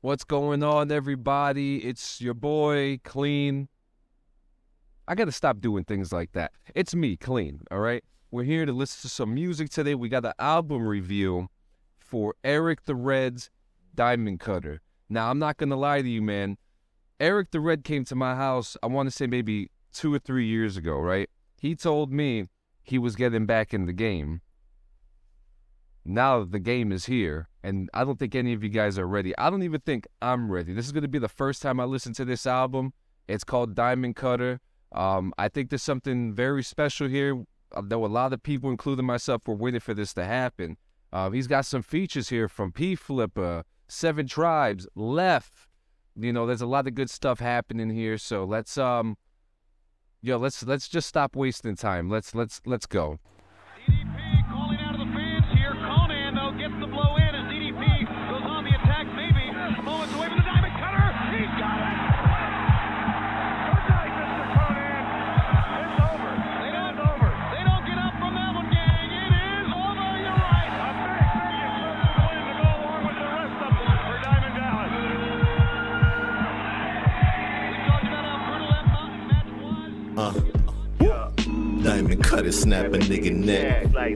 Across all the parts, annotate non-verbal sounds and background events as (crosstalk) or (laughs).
What's going on, everybody? It's your boy, Clean. I got to stop doing things like that. It's me, Clean, all right? We're here to listen to some music today. We got an album review for Eric the Red's Diamond Cutter. Now, I'm not going to lie to you, man. Eric the Red came to my house, I want to say maybe two or three years ago, right? He told me he was getting back in the game. Now the game is here, and I don't think any of you guys are ready. I don't even think I'm ready. This is going to be the first time I listen to this album. It's called Diamond Cutter. Um, I think there's something very special here. I know a lot of people, including myself, were waiting for this to happen. Uh, he's got some features here from P Flipper, Seven Tribes, Left. You know, there's a lot of good stuff happening here. So let's um, yo, let's let's just stop wasting time. Let's let's let's go.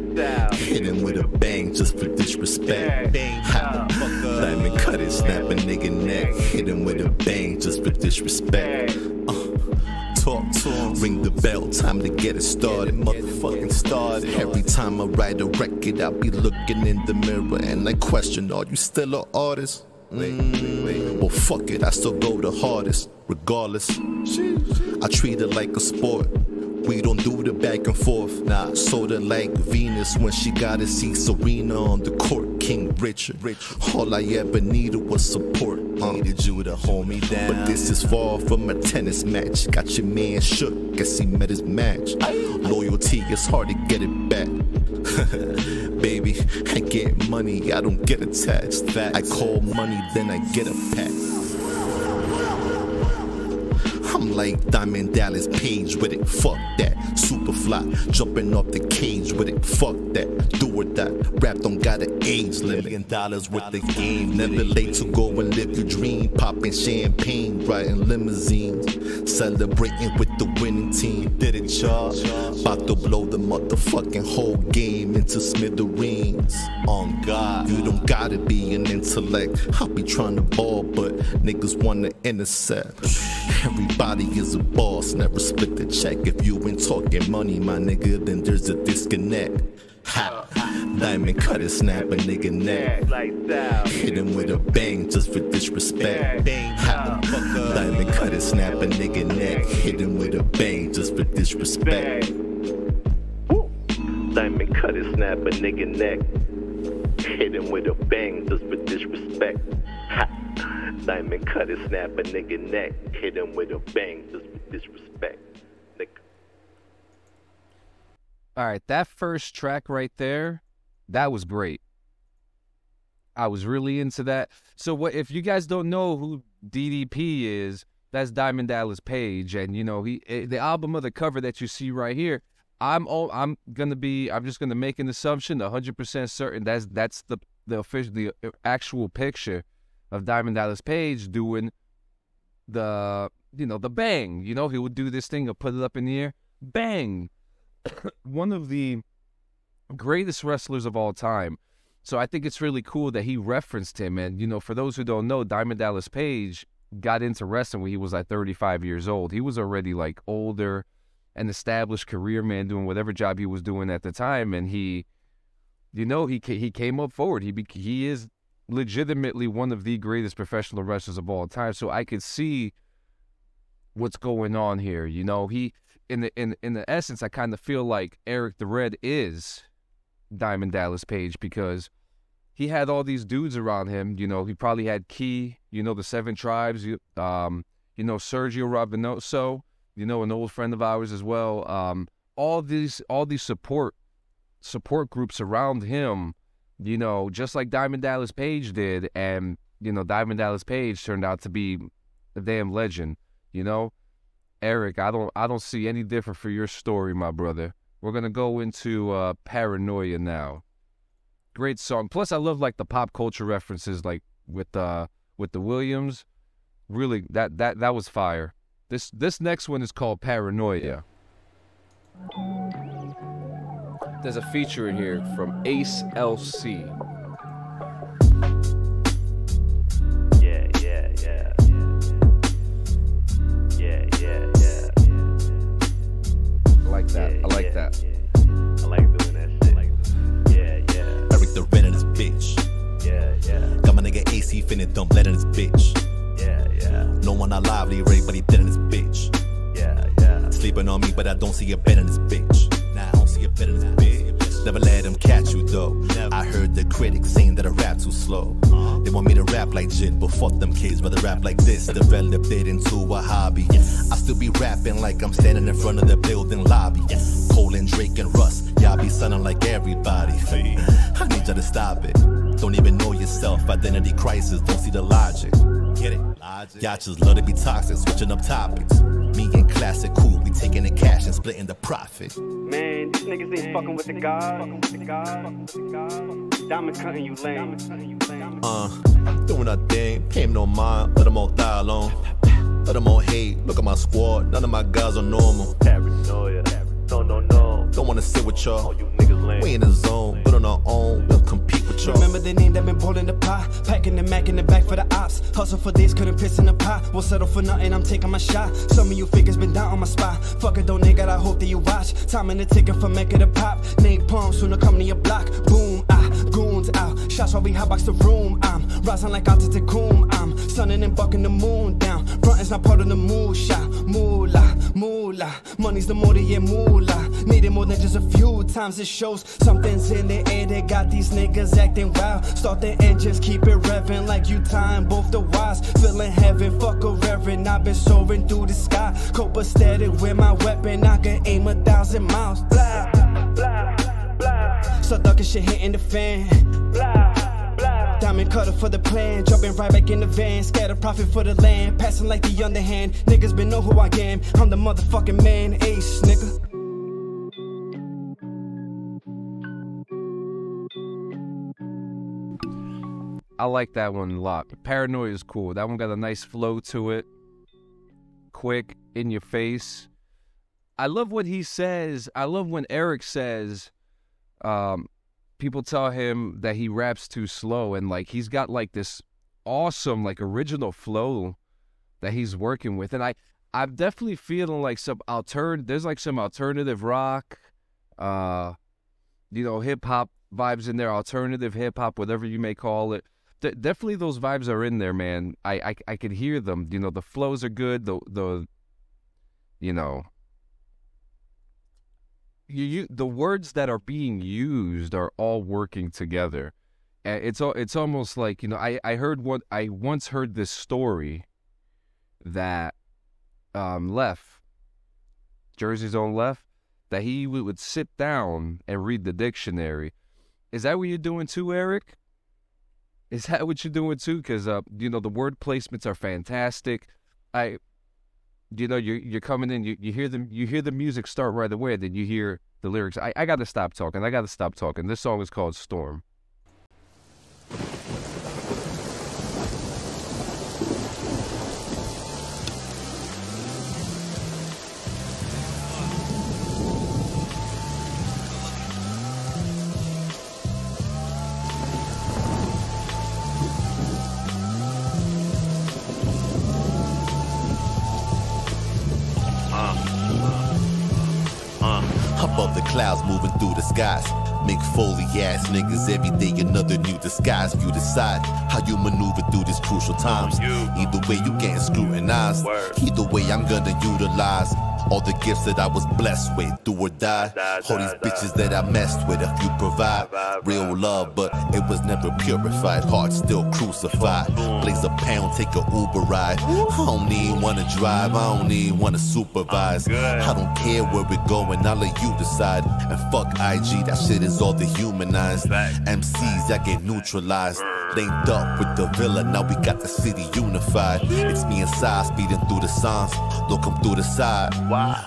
Neck. Hit him with a bang just for disrespect. Ha. Diamond it, snap a nigga neck. Hit him with a bang just for disrespect. Uh, Talk to him, ring the bell, time to get it started. Motherfucking started. Every time I write a record, I'll be looking in the mirror and I question, are you still an artist? Mm, well, fuck it, I still go the hardest, regardless. I treat it like a sport. We don't do the back and forth. Nah, sorta like Venus when she gotta see Serena on the court. King Richard. All I ever needed was support. Uh, needed you to hold me down. But this is far from a tennis match. Got your man shook. Guess he met his match. Loyalty is hard to get it back. (laughs) Baby, I get money, I don't get attached. I call money, then I get a pack. I'm like Diamond Dallas Page with it, fuck that. Super fly, jumping off the cage with it, fuck that. Do or that. rap don't got an age limit. Million dollars with the game, never late to go and live your dream. Popping champagne, riding limousines, celebrating with the winning team. Did it, y'all? About to blow the motherfucking whole game into smithereens. On God, you don't gotta be an intellect. I'll be trying to ball, but niggas wanna intercept. Everybody is a boss, never split the check. If you ain't talking money, my nigga, then there's a disconnect. (laughs) Ha! Diamond cutter, snap a nigga neck. Hit him with a bang just for disrespect. Ha! Diamond cutter, snap a nigga neck. Hit him with a bang just for disrespect. Diamond cutter, snap a nigga neck. Hit him with a bang just for disrespect. Ha! Diamond cutter, snap a nigga neck. Hit him with a bang just for disrespect. Nigga. All right, that first track right there, that was great. I was really into that. So what if you guys don't know who DDP is, that's Diamond Dallas Page and you know, he eh, the album of the cover that you see right here, I'm all I'm to be I'm just to make an assumption 100% certain that's that's the the official the uh, actual picture of Diamond Dallas Page doing the you know, the bang, you know, he would do this thing or put it up in the air, bang. (coughs) one of the greatest wrestlers of all time. So I think it's really cool that he referenced him. And, you know, for those who don't know, Diamond Dallas Page got into wrestling when he was like 35 years old. He was already like older, an established career man doing whatever job he was doing at the time. And he, you know, he he came up forward. He he is legitimately one of the greatest professional wrestlers of all time. So I could see what's going on here. You know, he in the in in the essence, I kind of feel like Eric the Red is Diamond Dallas Page because he had all these dudes around him. You know, he probably had Key. You know, the Seven Tribes. You um, you know Sergio Robinoso. You know, an old friend of ours as well. Um, all these all these support support groups around him. You know, just like Diamond Dallas Page did, and you know, Diamond Dallas Page turned out to be a damn legend. You know, Eric, I don't I don't see any different for your story, my brother. We're gonna go into uh, Paranoia now. Great song. Plus, I love like the pop culture references, like with uh with the Williams. Really, that that that was fire. This this next one is called Paranoia. There's a feature in here from Ace LC. AC finna dump lead in this bitch. yeah, yeah, No one not lively, everybody dead in this bitch. yeah, yeah. Sleeping on me, but I don't see a bed in this bitch. Nah, I don't see a bed in this bitch. Never let them catch you though. I heard the critics saying that I rap too slow. Uh-huh. They want me to rap like shit, but fuck them kids, rather rap like this. Developed it into a hobby. I still be rapping like I'm standing in front of the building lobby. Colin, Drake, and Russ, y'all be sounding like everybody. (laughs) I need y'all to stop it. Don't even know yourself, identity crisis, don't see the logic. Get it? Y'all just love to be toxic, switching up topics. Me and Classic Cool, we taking the cash and splitting the profit. Man, these niggas ain't fucking with the God. Diamond cutting you lame. Uh, doing our thing, pay 'em no mind, let them all die alone. Let them all hate, look at my squad, none of my guys are normal. Paranoia. No, no, no. Don't wanna sit with y'all. All you niggas lame. We in the zone, but on our own, we'll compete with y'all. Remember the name that been pulling the pot, packing the Mac in the back for the ops. Hustle for days, couldn't piss in the pot. Won't settle for nothing, I'm taking my shot. Some of you figures been down on my spot. Fuck it though, nigga, I hope that you watch. Time in the ticket for Mecca to pop. Name palm, soon to come to your block. Boom, goons out. Shots while we hotbox the room. I'm rising like Tacoma. I'm sunning and bucking the moon down. Front is not part of the mood shot. Moolah, moolah. Money's the more yeah, moolah. Need it more than just a few times. It shows something's in the air that got these niggas acting wild. Start the engines, keep it revving like you time both the wise. Feeling heaven, fuck a reverend. I've been soaring through the sky. Copacetic with my weapon. I can aim a thousand miles. Blah, Start shit hitting the fan. Diamond cutter for the plan, jumping right back in the van. Scatter profit for the land, passing like the underhand. Niggas been know who I am. I'm the motherfucking man, ace, nigga. I like that one a lot. Paranoia is cool. That one got a nice flow to it. Quick, in your face. I love what he says. I love when Eric says, um, people tell him that he raps too slow and like he's got like this awesome, like original flow that he's working with. And I, I'm definitely feeling like some altern there's like some alternative rock, uh, you know, hip hop vibes in there, alternative hip hop, whatever you may call it de- definitely those vibes are in there, man. I, I I could hear them. You know, the flows are good. The the you know you, you the words that are being used are all working together. It's al- it's almost like you know I I heard what I once heard this story that um left Jersey's own left that he would, would sit down and read the dictionary. Is that what you're doing too, Eric? Is that what you're doing too? Because uh, you know the word placements are fantastic. I, you know, you're you're coming in, you, you hear them, you hear the music start right away, then you hear the lyrics. I, I got to stop talking. I got to stop talking. This song is called Storm. Clouds, moving through the skies. Make Foley ass niggas every day another new disguise. You decide how you maneuver through these crucial times. Either way, you getting scrutinized. Either way, I'm gonna utilize all the gifts that I was blessed with. Do or die. All these bitches that I messed with. If you provide real love, but it was never purified. Heart still crucified. Blaze a pound, take a Uber ride. I don't even wanna drive. I don't even wanna supervise. I don't care where we're going. I'll let you decide. And fuck IG, that shit is all dehumanized. MCs that get neutralized. Linked up with the villa, now we got the city unified. It's me and Sai speeding through the signs. Look 'em through the side.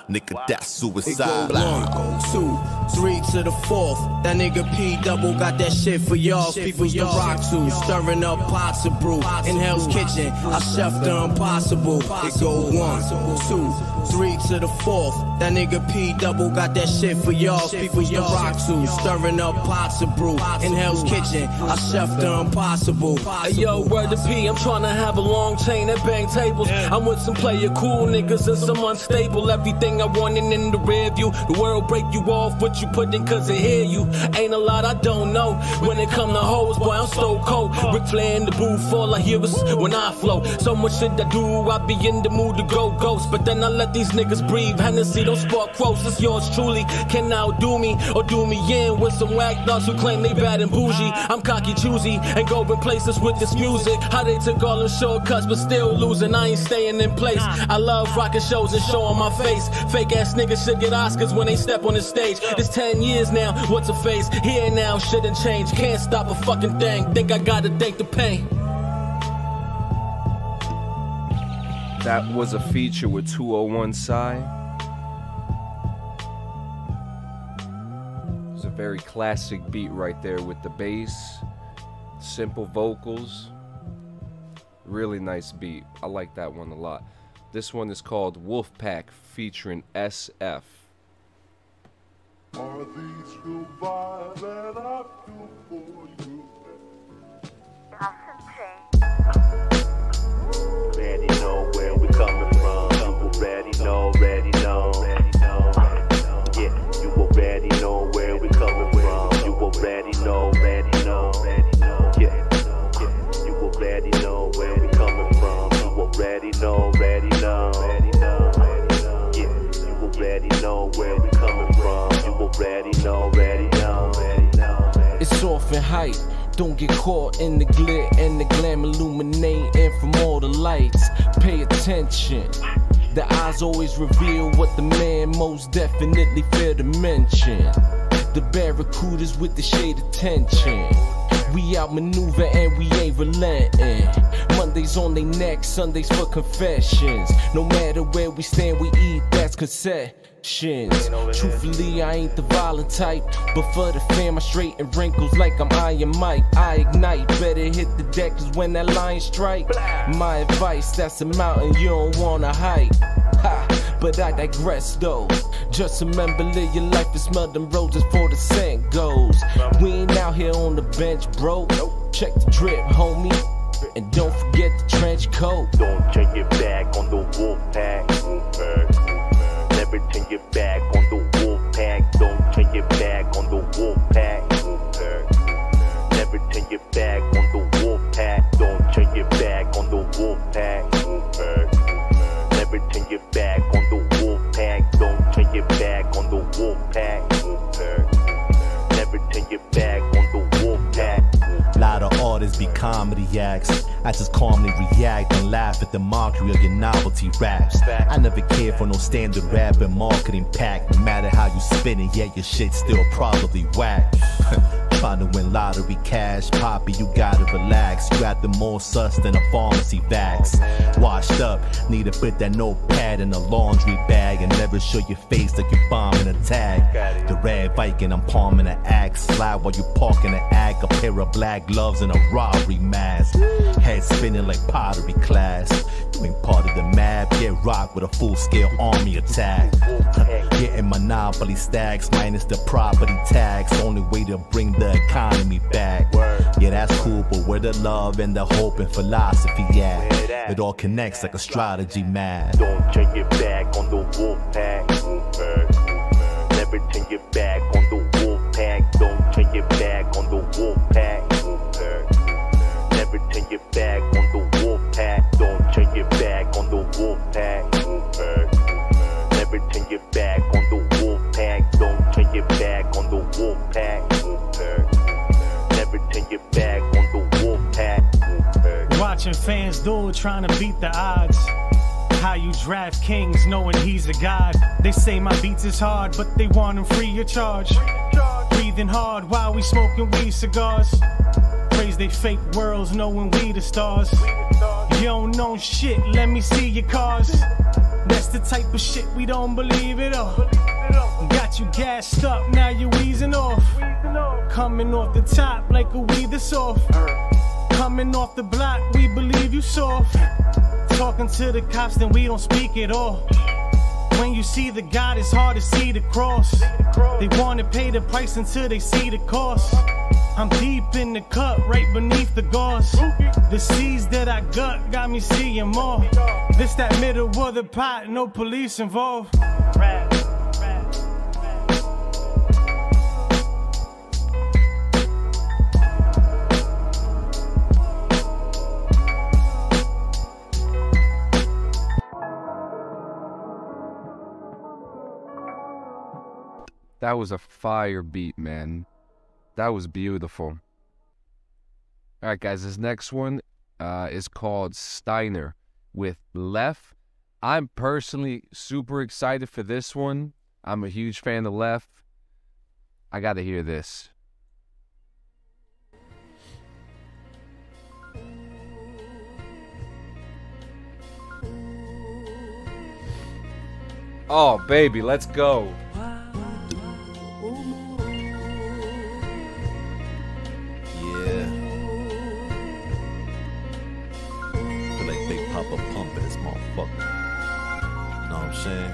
Nigga, that's suicide. It go suicide. one, two, three to the fourth. That nigga P double got that shit for y'all. People's the rock to, stirring up pots of brew. In Hell's Kitchen, I chef the impossible. It go one, two, three to the fourth. That nigga P double got that shit for y'all. People's the rock to, stirring up pots of brew. In Hell's Kitchen, I chef the impossible. Hey, yo, word to P, I'm trying to have a long chain and bang tables. I'm with some player cool niggas and some unstable. Everything I wanted in the rear view. The world break you off what you put in cause it hear you. Ain't a lot I don't know. When it come to hoes, boy, I'm so cold. Ric Flair in the booth, all I hear is when I flow. So much shit I do, I be in the mood to go ghost. But then I let these niggas breathe. Hennessy, don't spark quotes. It's yours truly. Can outdo me or do me in with some whack thugs who claim they bad and bougie. I'm cocky, choosy, and going places with this music. How they took all the shortcuts, but still losing. I ain't staying in place. I love rocking shows and showing my face. Fake ass niggas should get Oscars when they step on the stage. It's 10 years now, what's a face? Here now, shouldn't change. Can't stop a fucking thing. Think I gotta thank the pain. That was a feature with 201 Psy. It's a very classic beat right there with the bass, simple vocals. Really nice beat. I like that one a lot. This one is called Wolfpack featuring SF. Are these that I feel for you? Don't get caught in the glare and the glam illuminating from all the lights. Pay attention. The eyes always reveal what the man most definitely failed to mention. The barracudas with the shade of tension. We outmaneuver and we ain't relenting. Mondays on their neck, Sundays for confessions. No matter where we stand, we eat, that's concessions. Truthfully, I ain't the violent type. But for the fam, I straighten wrinkles like I'm Iron Mike. I ignite, better hit the deck, cause when that line strike, my advice, that's a mountain you don't wanna hike. Ha, but I digress though. Just remember, live your life and smell them roses before the scent goes. We ain't out here on the bench, bro. Check the drip, homie. And don't forget the trench coat. Don't turn your back on the wolf pack. Never turn your back on the wolf pack. Don't turn your back on the wolf pack. Never turn your back on the wolf pack. Don't turn your back on the wolf pack. Never turn your back comedy acts. I just calmly react and laugh at the mockery of your novelty raps. I never cared for no standard rap and marketing pack. No matter how you spin it, yeah, your shit still probably whack. (laughs) Trying win lottery cash, Poppy, you gotta relax. You got the more sus than a pharmacy vax. Washed up, need to put that notepad in a laundry bag and never show your face like you bombing a tag. The red Viking, I'm palming an axe. Slide while you parking an act, a pair of black gloves and a robbery mask. Head spinning like pottery class. You ain't part of the map, get rocked with a full scale army attack. Getting monopoly stacks minus the property tax. Only way to bring the economy back. Yeah, that's cool, but where the love and the hope and philosophy at? It all connects like a strategy map. Don't turn your back on the wolf pack. Never turn your back on the wolf pack. Don't turn your back on the wolf pack. Never turn your back on the wolf pack. Don't turn your back on the wolf pack. Never turn your back on the wolf pack. Don't turn your back on the wolf pack. Watching fans duel trying to beat the odds. How you draft kings knowing he's a god. They say my beats is hard, but they want him free of charge. Breathing hard while we smoking weed cigars. Praise they fake worlds knowing we the stars. You don't know shit, let me see your cars. That's the type of shit we don't believe it all. Got you gassed up, now you're wheezing off. Coming off the top like a weed that's off. Coming off the block, we believe you soft. Talking to the cops, then we don't speak at all. When you see the God, it's hard to see the cross. They wanna pay the price until they see the cost. I'm deep in the cup, right beneath the gauze. The seeds that I gut got me seeing more. This that middle of the pot, no police involved. That was a fire beat, man. That was beautiful. All right, guys, this next one uh, is called Steiner with Left. I'm personally super excited for this one. I'm a huge fan of Left. I got to hear this. Oh, baby, let's go. Motherfucker. Know what I'm saying?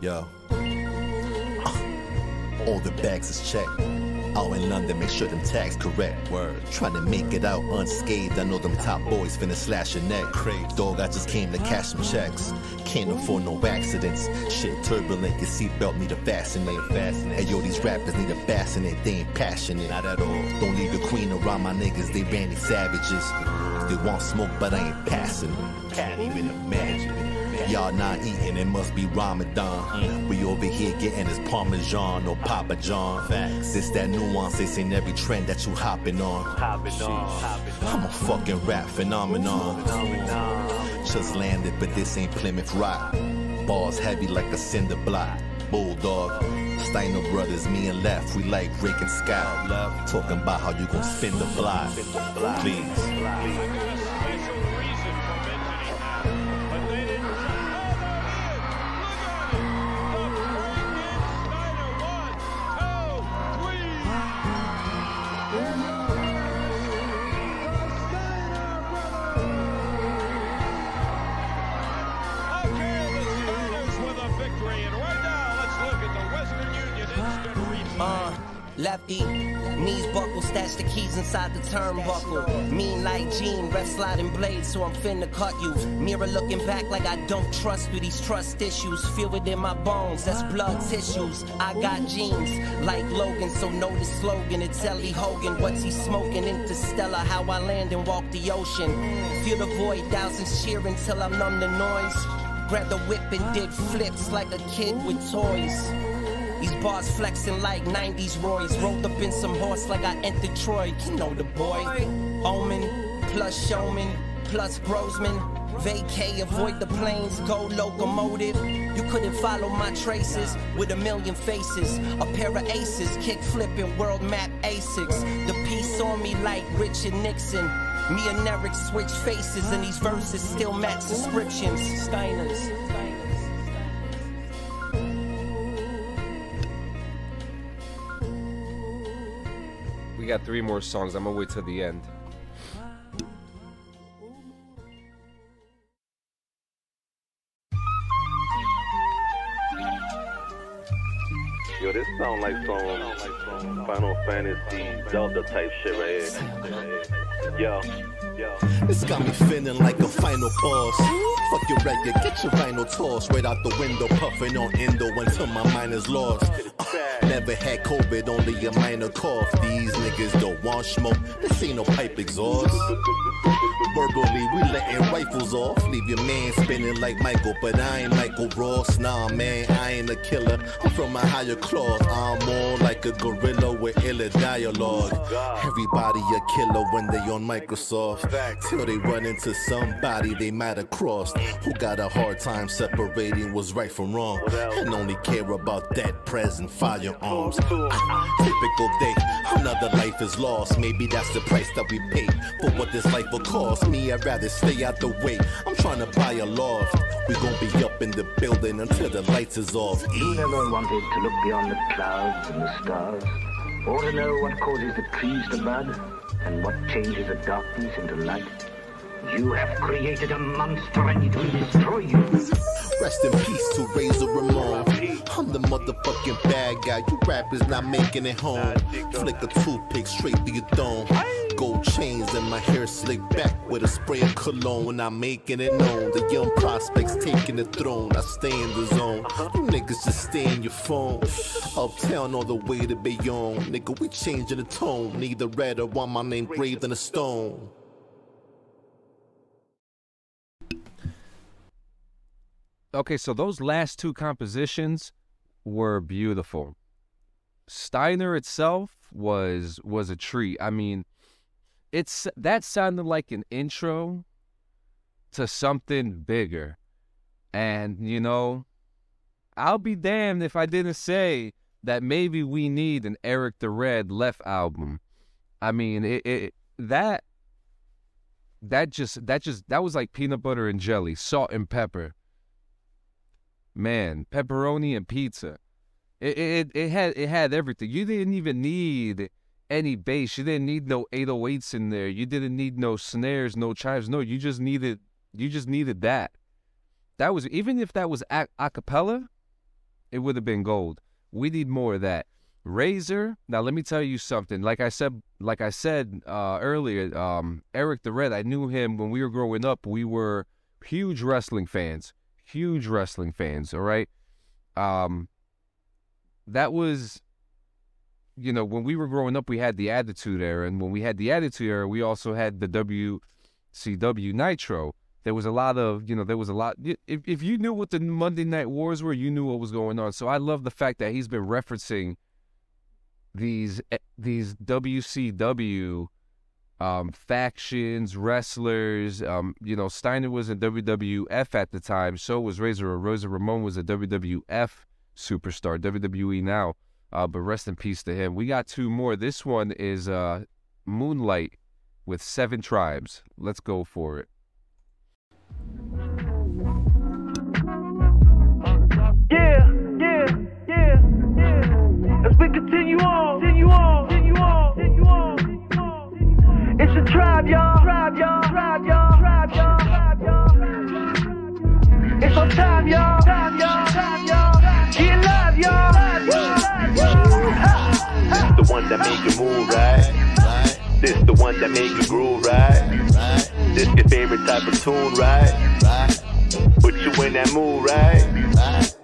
Yo. (laughs) All the bags is checked. Out in London, make sure them tags correct. Word. Trying to make it out unscathed. I know them top boys finna slash your neck. Crazy. Dog, I just came to cash some checks. Can't afford no accidents. Shit turbulent, your seatbelt need a fascinate. Fascinate. Hey yo, these rappers need a fascinate. They ain't passionate. Not at all. Don't leave the queen around my niggas. They randy savages. They want smoke, but I ain't passing. Can't even imagine. Y'all not eating, it must be Ramadan. We over here getting this Parmesan or Papa John. Facts. This that nuance, it's in every trend that you hopping on. Hopping on. I'm a fucking rap phenomenon. Just landed, but this ain't Plymouth Rock. Balls heavy like a cinder block. Bulldog. Steiner brothers, me and left, we like Rick and Scott. Talking about how you gon' spin the block. Please. Uh, stash the keys inside the turnbuckle. Mean like Gene, ref sliding blades, so I'm finna cut you. Mirror looking back like I don't trust you. These trust issues, feel it in my bones, that's blood tissues. I got genes like Logan, so know the slogan. It's Ellie Hogan, what's he smoking? Interstellar, how I land and walk the ocean. Feel the void, thousands cheering till I'm numb the noise. Grab the whip and did flips like a kid with toys. These bars flexing like 90s Roy's. Rolled up in some horse like I entered Troy. You know the boy. Omen, plus showman, plus brosman. Vacay, avoid the planes, go locomotive. You couldn't follow my traces with a million faces. A pair of aces, kick flipping, world map Asics. The piece on me like Richard Nixon. Me and Eric switch faces, and these verses still match descriptions. Steiners. We got three more songs. I'm gonna wait till the end. Yo, this sound like some Final Fantasy Zelda type shit right here. Yo, yo. This got me feeling like a final boss. Fuck your record, get your vinyl toss right out the window, puffing on endo until my mind is lost. Never had COVID, only a minor cough. These niggas don't want smoke, this ain't no pipe exhaust. Verbally, we letting rifles off. Leave your man spinning like Michael, but I ain't Michael Ross. Nah, man, I ain't a killer. I'm from a higher cloth. I'm more like a gorilla with iller dialogue. Everybody a killer when they on Microsoft. Till they run into somebody they might have crossed. Who got a hard time separating what's right from wrong. And only care about that present firearm. Arms. Ah, typical day, another life is lost. Maybe that's the price that we pay for what this life will cost. Me, I'd rather stay out the way. I'm trying to buy a loft. We gon' be up in the building until the lights is off. You never wanted to look beyond the clouds and the stars, or to know what causes the trees to bud, and what changes the darkness into light. You have created a monster and it will destroy you. Rest in peace to Razor Ramon. I'm the motherfucking bad guy. You rappers not making it home. Flick a toothpick straight through your dome. Gold chains and my hair slicked back with a spray of cologne. I'm making it known. The young prospects taking the throne. I stay in the zone. You niggas just stay in your phone. Uptown all the way to Bayonne. Nigga, we changing the tone. Neither red or want my name graved in a stone. Okay, so those last two compositions were beautiful. Steiner itself was was a treat. I mean, it's that sounded like an intro to something bigger. And you know, I'll be damned if I didn't say that maybe we need an Eric the Red Left album. I mean, it, it that that just that just that was like peanut butter and jelly, salt and pepper. Man, pepperoni and pizza. It, it it had it had everything. You didn't even need any bass. You didn't need no 808s in there. You didn't need no snares, no chimes. No, you just needed you just needed that. That was even if that was a, cappella, it would have been gold. We need more of that. Razor. Now let me tell you something. Like I said, like I said uh, earlier, um, Eric the Red. I knew him when we were growing up. We were huge wrestling fans. Huge wrestling fans. All right. Um, that was, you know, when we were growing up, we had the Attitude Era, and when we had the Attitude Era, we also had the WCW Nitro. There was a lot of, you know, there was a lot. If if you knew what the Monday Night Wars were, you knew what was going on. So I love the fact that he's been referencing these eh, these WCW um, factions, wrestlers. Um, you know, Steiner was in WWF at the time. So was Razor. Razor Ramon was a WWF superstar, WWE now. Uh, but rest in peace to him. We got two more. This one is uh, Moonlight with Seven Tribes. Let's go for it. Tribe, y'all. Tribe, y'all. Tribe, y'all. Tribe, y'all. Tribe, y'all. It's on time, y'all. Time, y'all. Time, y'all. Get live, y'all. The one that make you move, right? This the one that make you groove, right? This your favorite type of tune, right? Put you in that mood, right?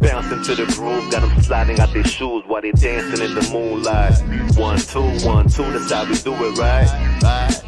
Bouncing to the groove, got them sliding out their shoes while they dancing in the moonlight. One, two, one, two, that's how we do it, right?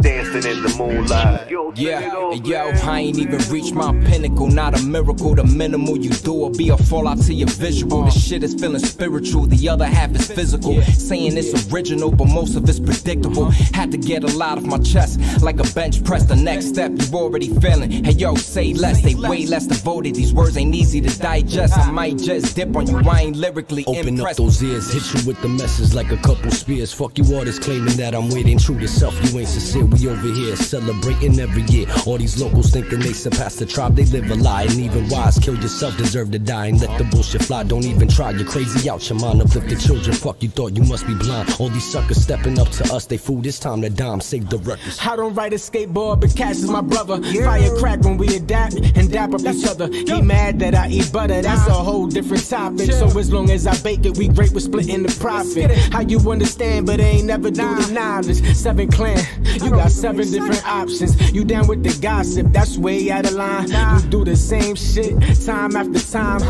Dancing in the moonlight. Yeah, yo, I ain't even reached my pinnacle. Not a miracle, the minimal you do will be a fallout to your visual. The shit is feeling spiritual, the other half is physical. Saying it's original, but most of it's predictable. Had to get a lot off my chest, like a bench press. The next step, you already feeling. Hey yo, say less, they way less devoted. These words ain't easy to digest. I might just dip on you, I ain't lyrically Open impressed. up those ears, hit you with the message like a couple spears. Fuck you all this claiming that I'm waiting true to self. You ain't sincere, we over here celebrating every year. All these locals thinking they surpass the tribe, they live a lie. And even wise, kill yourself, deserve to die. And let the bullshit fly, don't even try. You're crazy out your mind, Uplift the children. Fuck, you thought you must be blind. All these suckers stepping up to us, they fool. This time to dime, save the records. I don't ride a skateboard, but Cash is my brother. Fire crack when we adapt and dap up each other. He mad that I eat butter, that's a whole different topic. So as long as I bake it, we great with splitting the profit. How you understand, but ain't never do the knowledge. Seven clan, you got seven different options. You down with the gossip, that's way out of line. You do the same shit time after time.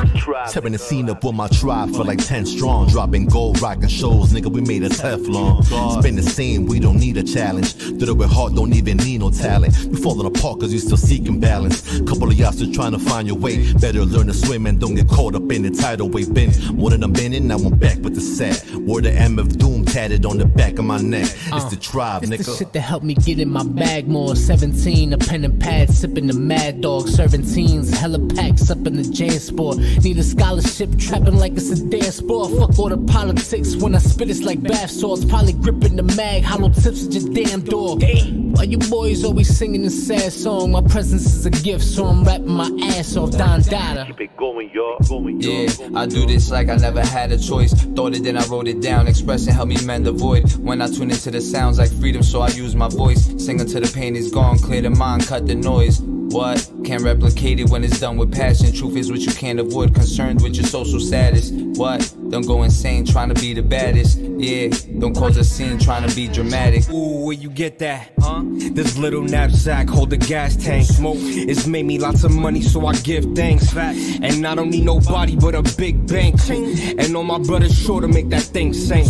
Tearing the scene up with my tribe for like 10 strong. Dropping gold, rocking shows, nigga, we made a Teflon. Spin the same, we don't need a challenge. Did it with heart, don't even need no talent. You falling apart cause you still seeking balance. Couple of y'all still trying to find your way. Better learn to swim and don't get caught up in the tidal wave. Been more than a minute, now I'm back with the set. Word of MF Doom tatted on the back of my neck. It's Uh, the tribe, It's nigga. the shit that helped me get in my bag more. 17, a pen and pad, sipping the mad dog. Serving teens, hella packs up in the J sport. Need a scholarship, trapping like it's a dance sport. Fuck all the politics when I spit it's like bath salts. Probably gripping the mag, hollow tips at your damn door. Why you boys always singing this sad song? My presence is a gift, so I'm rapping my ass off Don Dada. Keep it going, y'all. Going, y'all. Yeah, I do this like I never had a choice. Thought it, then I wrote it down. Expressing help me mend the void. When I tune into the sounds like freedom, so I use my voice. Sing until the pain is gone, clear the mind, cut the noise. What? Can't replicate it when it's done with passion. Truth is what you can't avoid. Concerned with your social status. What? Don't go insane trying to be the baddest. Yeah, don't cause a scene trying to be dramatic. Ooh, where you get that? Huh? This little knapsack hold a gas tank. Smoke, it's made me lots of money, so I give thanks. And I don't need nobody but a big bank. And all my brothers sure to make that thing sing.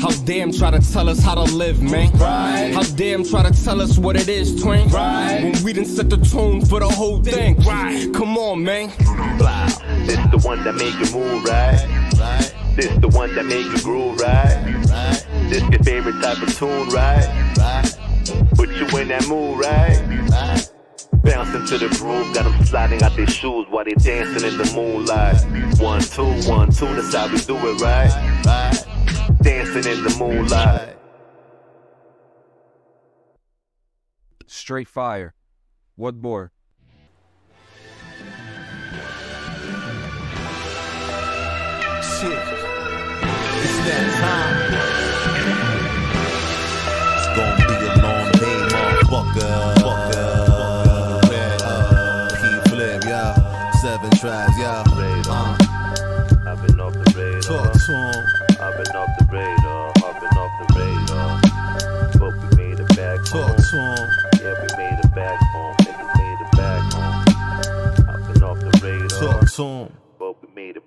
How damn try to tell us how to live, man. How damn try to tell us what it is, twin. When we didn't set the tone for the whole thing. Right. Come on, man. Blah. This the one that make you move, right? Right. This the one that make you groove, right? Right. This your favorite type of tune, right? Right. Put you in that mood, right? Right. Bouncing to the groove, got them sliding out their shoes while they dancing in the moonlight. One, two, one, two, that's how we do it, right? Right. Dancing in the moonlight. Straight fire. What more? Shit. It's that time.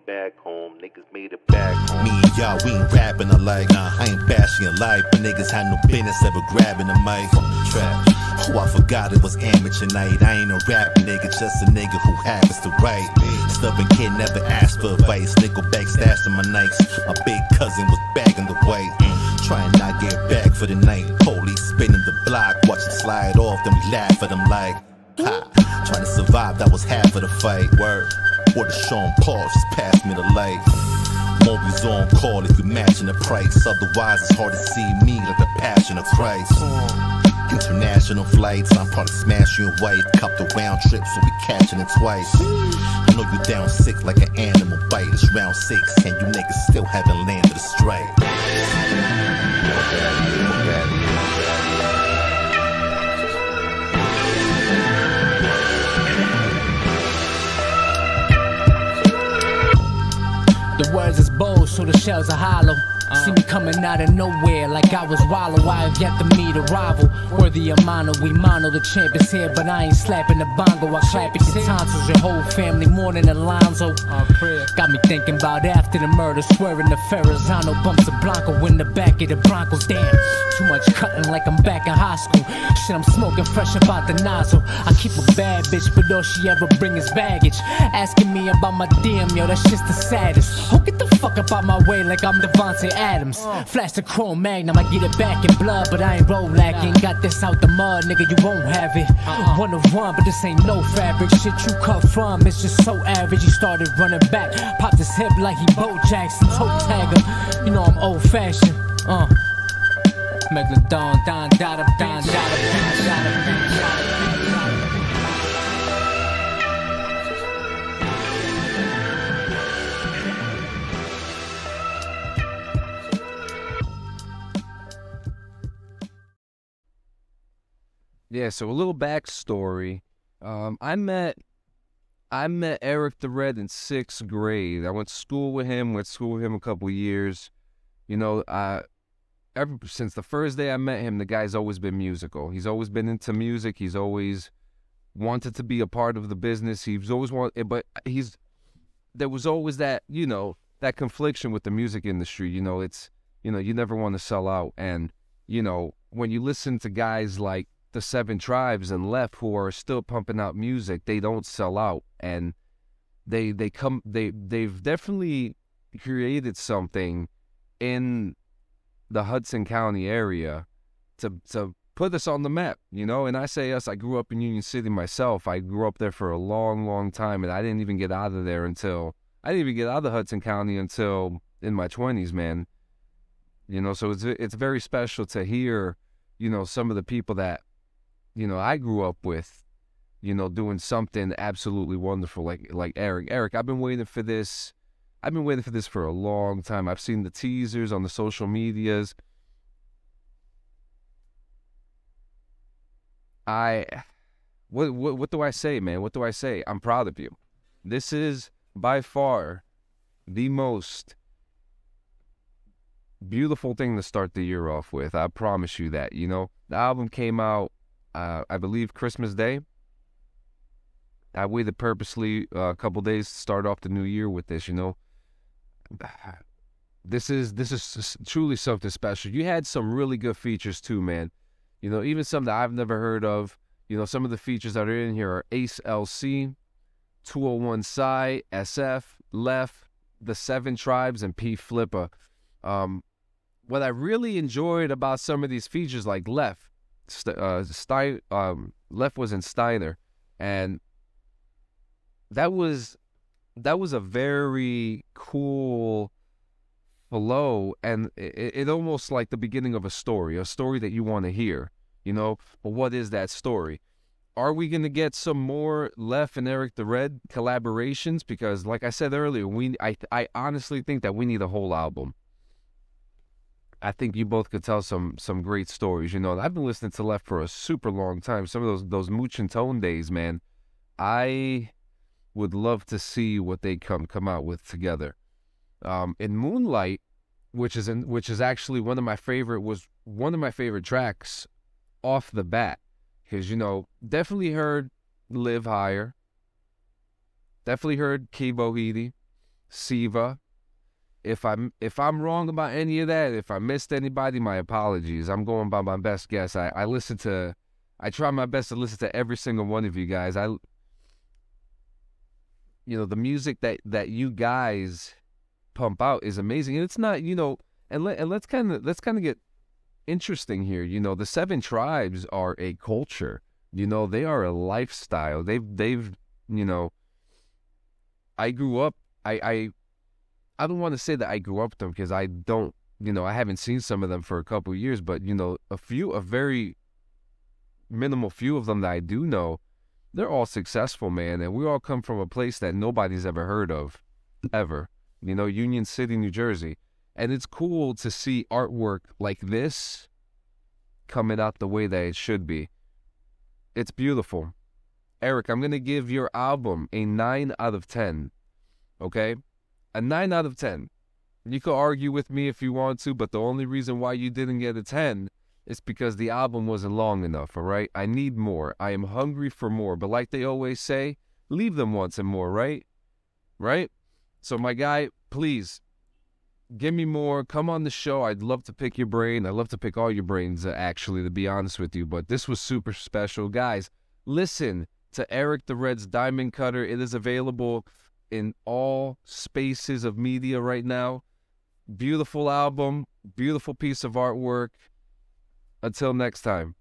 Back home. Niggas made it back home. Me and y'all, we ain't rapping alike. Nah, I ain't bashing your life, but niggas had no business ever grabbing the mic. Trap. Oh, I forgot it was amateur night. I ain't a rap nigga, just a nigga who happens to write. Stubborn kid never asked for advice. Nickelback stashed in my nights. My big cousin was bagging the weight. Trying not get back for the night. Police spinning the block, watch it slide off, then we laugh at them like, ha. Trying to survive, that was half of the fight. Word. Or the Sean Paul just passed me the light. Mobies on call if you matching the price. Otherwise, it's hard to see me like the passion of Christ. International flights, I'm part of Smash You White. Cop the round trip, so we catching it twice. I know you down sick like an animal bite. It's round six, and you niggas still haven't landed a strike. So the shells are hollow. See me coming out of nowhere like I was Wallow. I have yet to meet a rival. Worthy of mono, we mono the champ is here, but I ain't slapping the bongo. I clap at your tonsils, your whole family more than Alonzo. Got me thinking about after the murder, swearing the Verrazzano bumps a Blanco in the back of the Broncos. Damn, too much cutting like I'm back in high school. Shit, I'm smoking fresh about the nozzle. I keep a bad bitch, but all she ever bring is baggage. Asking me about my DM, yo, that's just the saddest. Oh, get the fuck up out my way like I'm Davante Adams. Flash the chrome magnum, I get it back in blood, but I ain't Rolacking. Got this out the mud, nigga, you won't have it. One of one, but this ain't no fabric. Shit you cut from, it's just so average. He started running back, popped his hip like he Bo Jackson, toe tagger. You know I'm old fashioned, uh. Megalodon, don, dada, don, dada, don, dada, don, dada. Yeah, so a little backstory. Um, I met I met Eric the Red in sixth grade. I went to school with him, went to school with him a couple years. You know, I ever since the first day I met him, the guy's always been musical. He's always been into music. He's always wanted to be a part of the business. He's always wanted, but he's there was always that you know that confliction with the music industry. You know, it's you know you never want to sell out, and you know when you listen to guys like the Seven Tribes and Left who are still pumping out music, they don't sell out, and they they come they they've definitely created something in the Hudson County area to to put us on the map, you know. And I say us, I grew up in Union City myself. I grew up there for a long, long time, and I didn't even get out of there until I didn't even get out of Hudson County until in my twenties, man. You know, so it's it's very special to hear, you know, some of the people that, you know, I grew up with, you know, doing something absolutely wonderful, like like Eric. Eric, I've been waiting for this. I've been waiting for this for a long time. I've seen the teasers on the social medias. I what what what do I say, man? What do I say? I'm proud of you. This is by far the most beautiful thing to start the year off with. I promise you that. You know, the album came out, uh, I believe, Christmas Day. I waited purposely uh, a couple days to start off the new year with this. You know, (sighs) this is this is truly something special. You had some really good features too, man. You know, even some that I've never heard of. You know, some of the features that are in here are Ace LC, 201 Psy, SF, Left, The Seven Tribes, and P Flipper. Um, what I really enjoyed about some of these features, like Left, uh, Stein, um, Left was in Steiner, and that was that was a very cool flow and it, it almost like the beginning of a story a story that you want to hear you know? But what is that story? Are we going to get some more left and eric the red collaborations? Because like i said earlier we i i honestly think that we need a whole album i think you both could tell some some great stories you know i've been listening to left for a super long time some of those those mooch and tone days man i would love to see what they come come out with together. Um, in Moonlight, which is in, which is actually one of my favorite was one of my favorite tracks off the bat because you know definitely heard Live Higher, definitely heard Kibo Hidi, Siva. If I'm if I'm wrong about any of that, if I missed anybody, my apologies. I'm going by my best guess. I I listen to, I try my best to listen to every single one of you guys. I you know the music that that you guys pump out is amazing and it's not you know and let and let's kind of let's kind of get interesting here you know the seven tribes are a culture you know they are a lifestyle they've they've you know i grew up i i i don't want to say that i grew up with them because i don't you know i haven't seen some of them for a couple years but you know a few a very minimal few of them that i do know they're all successful, man, and we all come from a place that nobody's ever heard of, ever. You know, Union City, New Jersey. And it's cool to see artwork like this coming out the way that it should be. It's beautiful. Eric, I'm going to give your album a 9 out of 10. Okay? A 9 out of 10. You could argue with me if you want to, but the only reason why you didn't get a 10 is because the album wasn't long enough, all right? I need more. I am hungry for more. But like they always say, leave them wanting more, right? Right? So, my guy, please give me more. Come on the show. I'd love to pick your brain. I'd love to pick all your brains, uh, actually, to be honest with you. But this was super special. Guys, listen to Eric the Red's Diamond Cutter. It is available in all spaces of media right now. Beautiful album, beautiful piece of artwork. Until next time.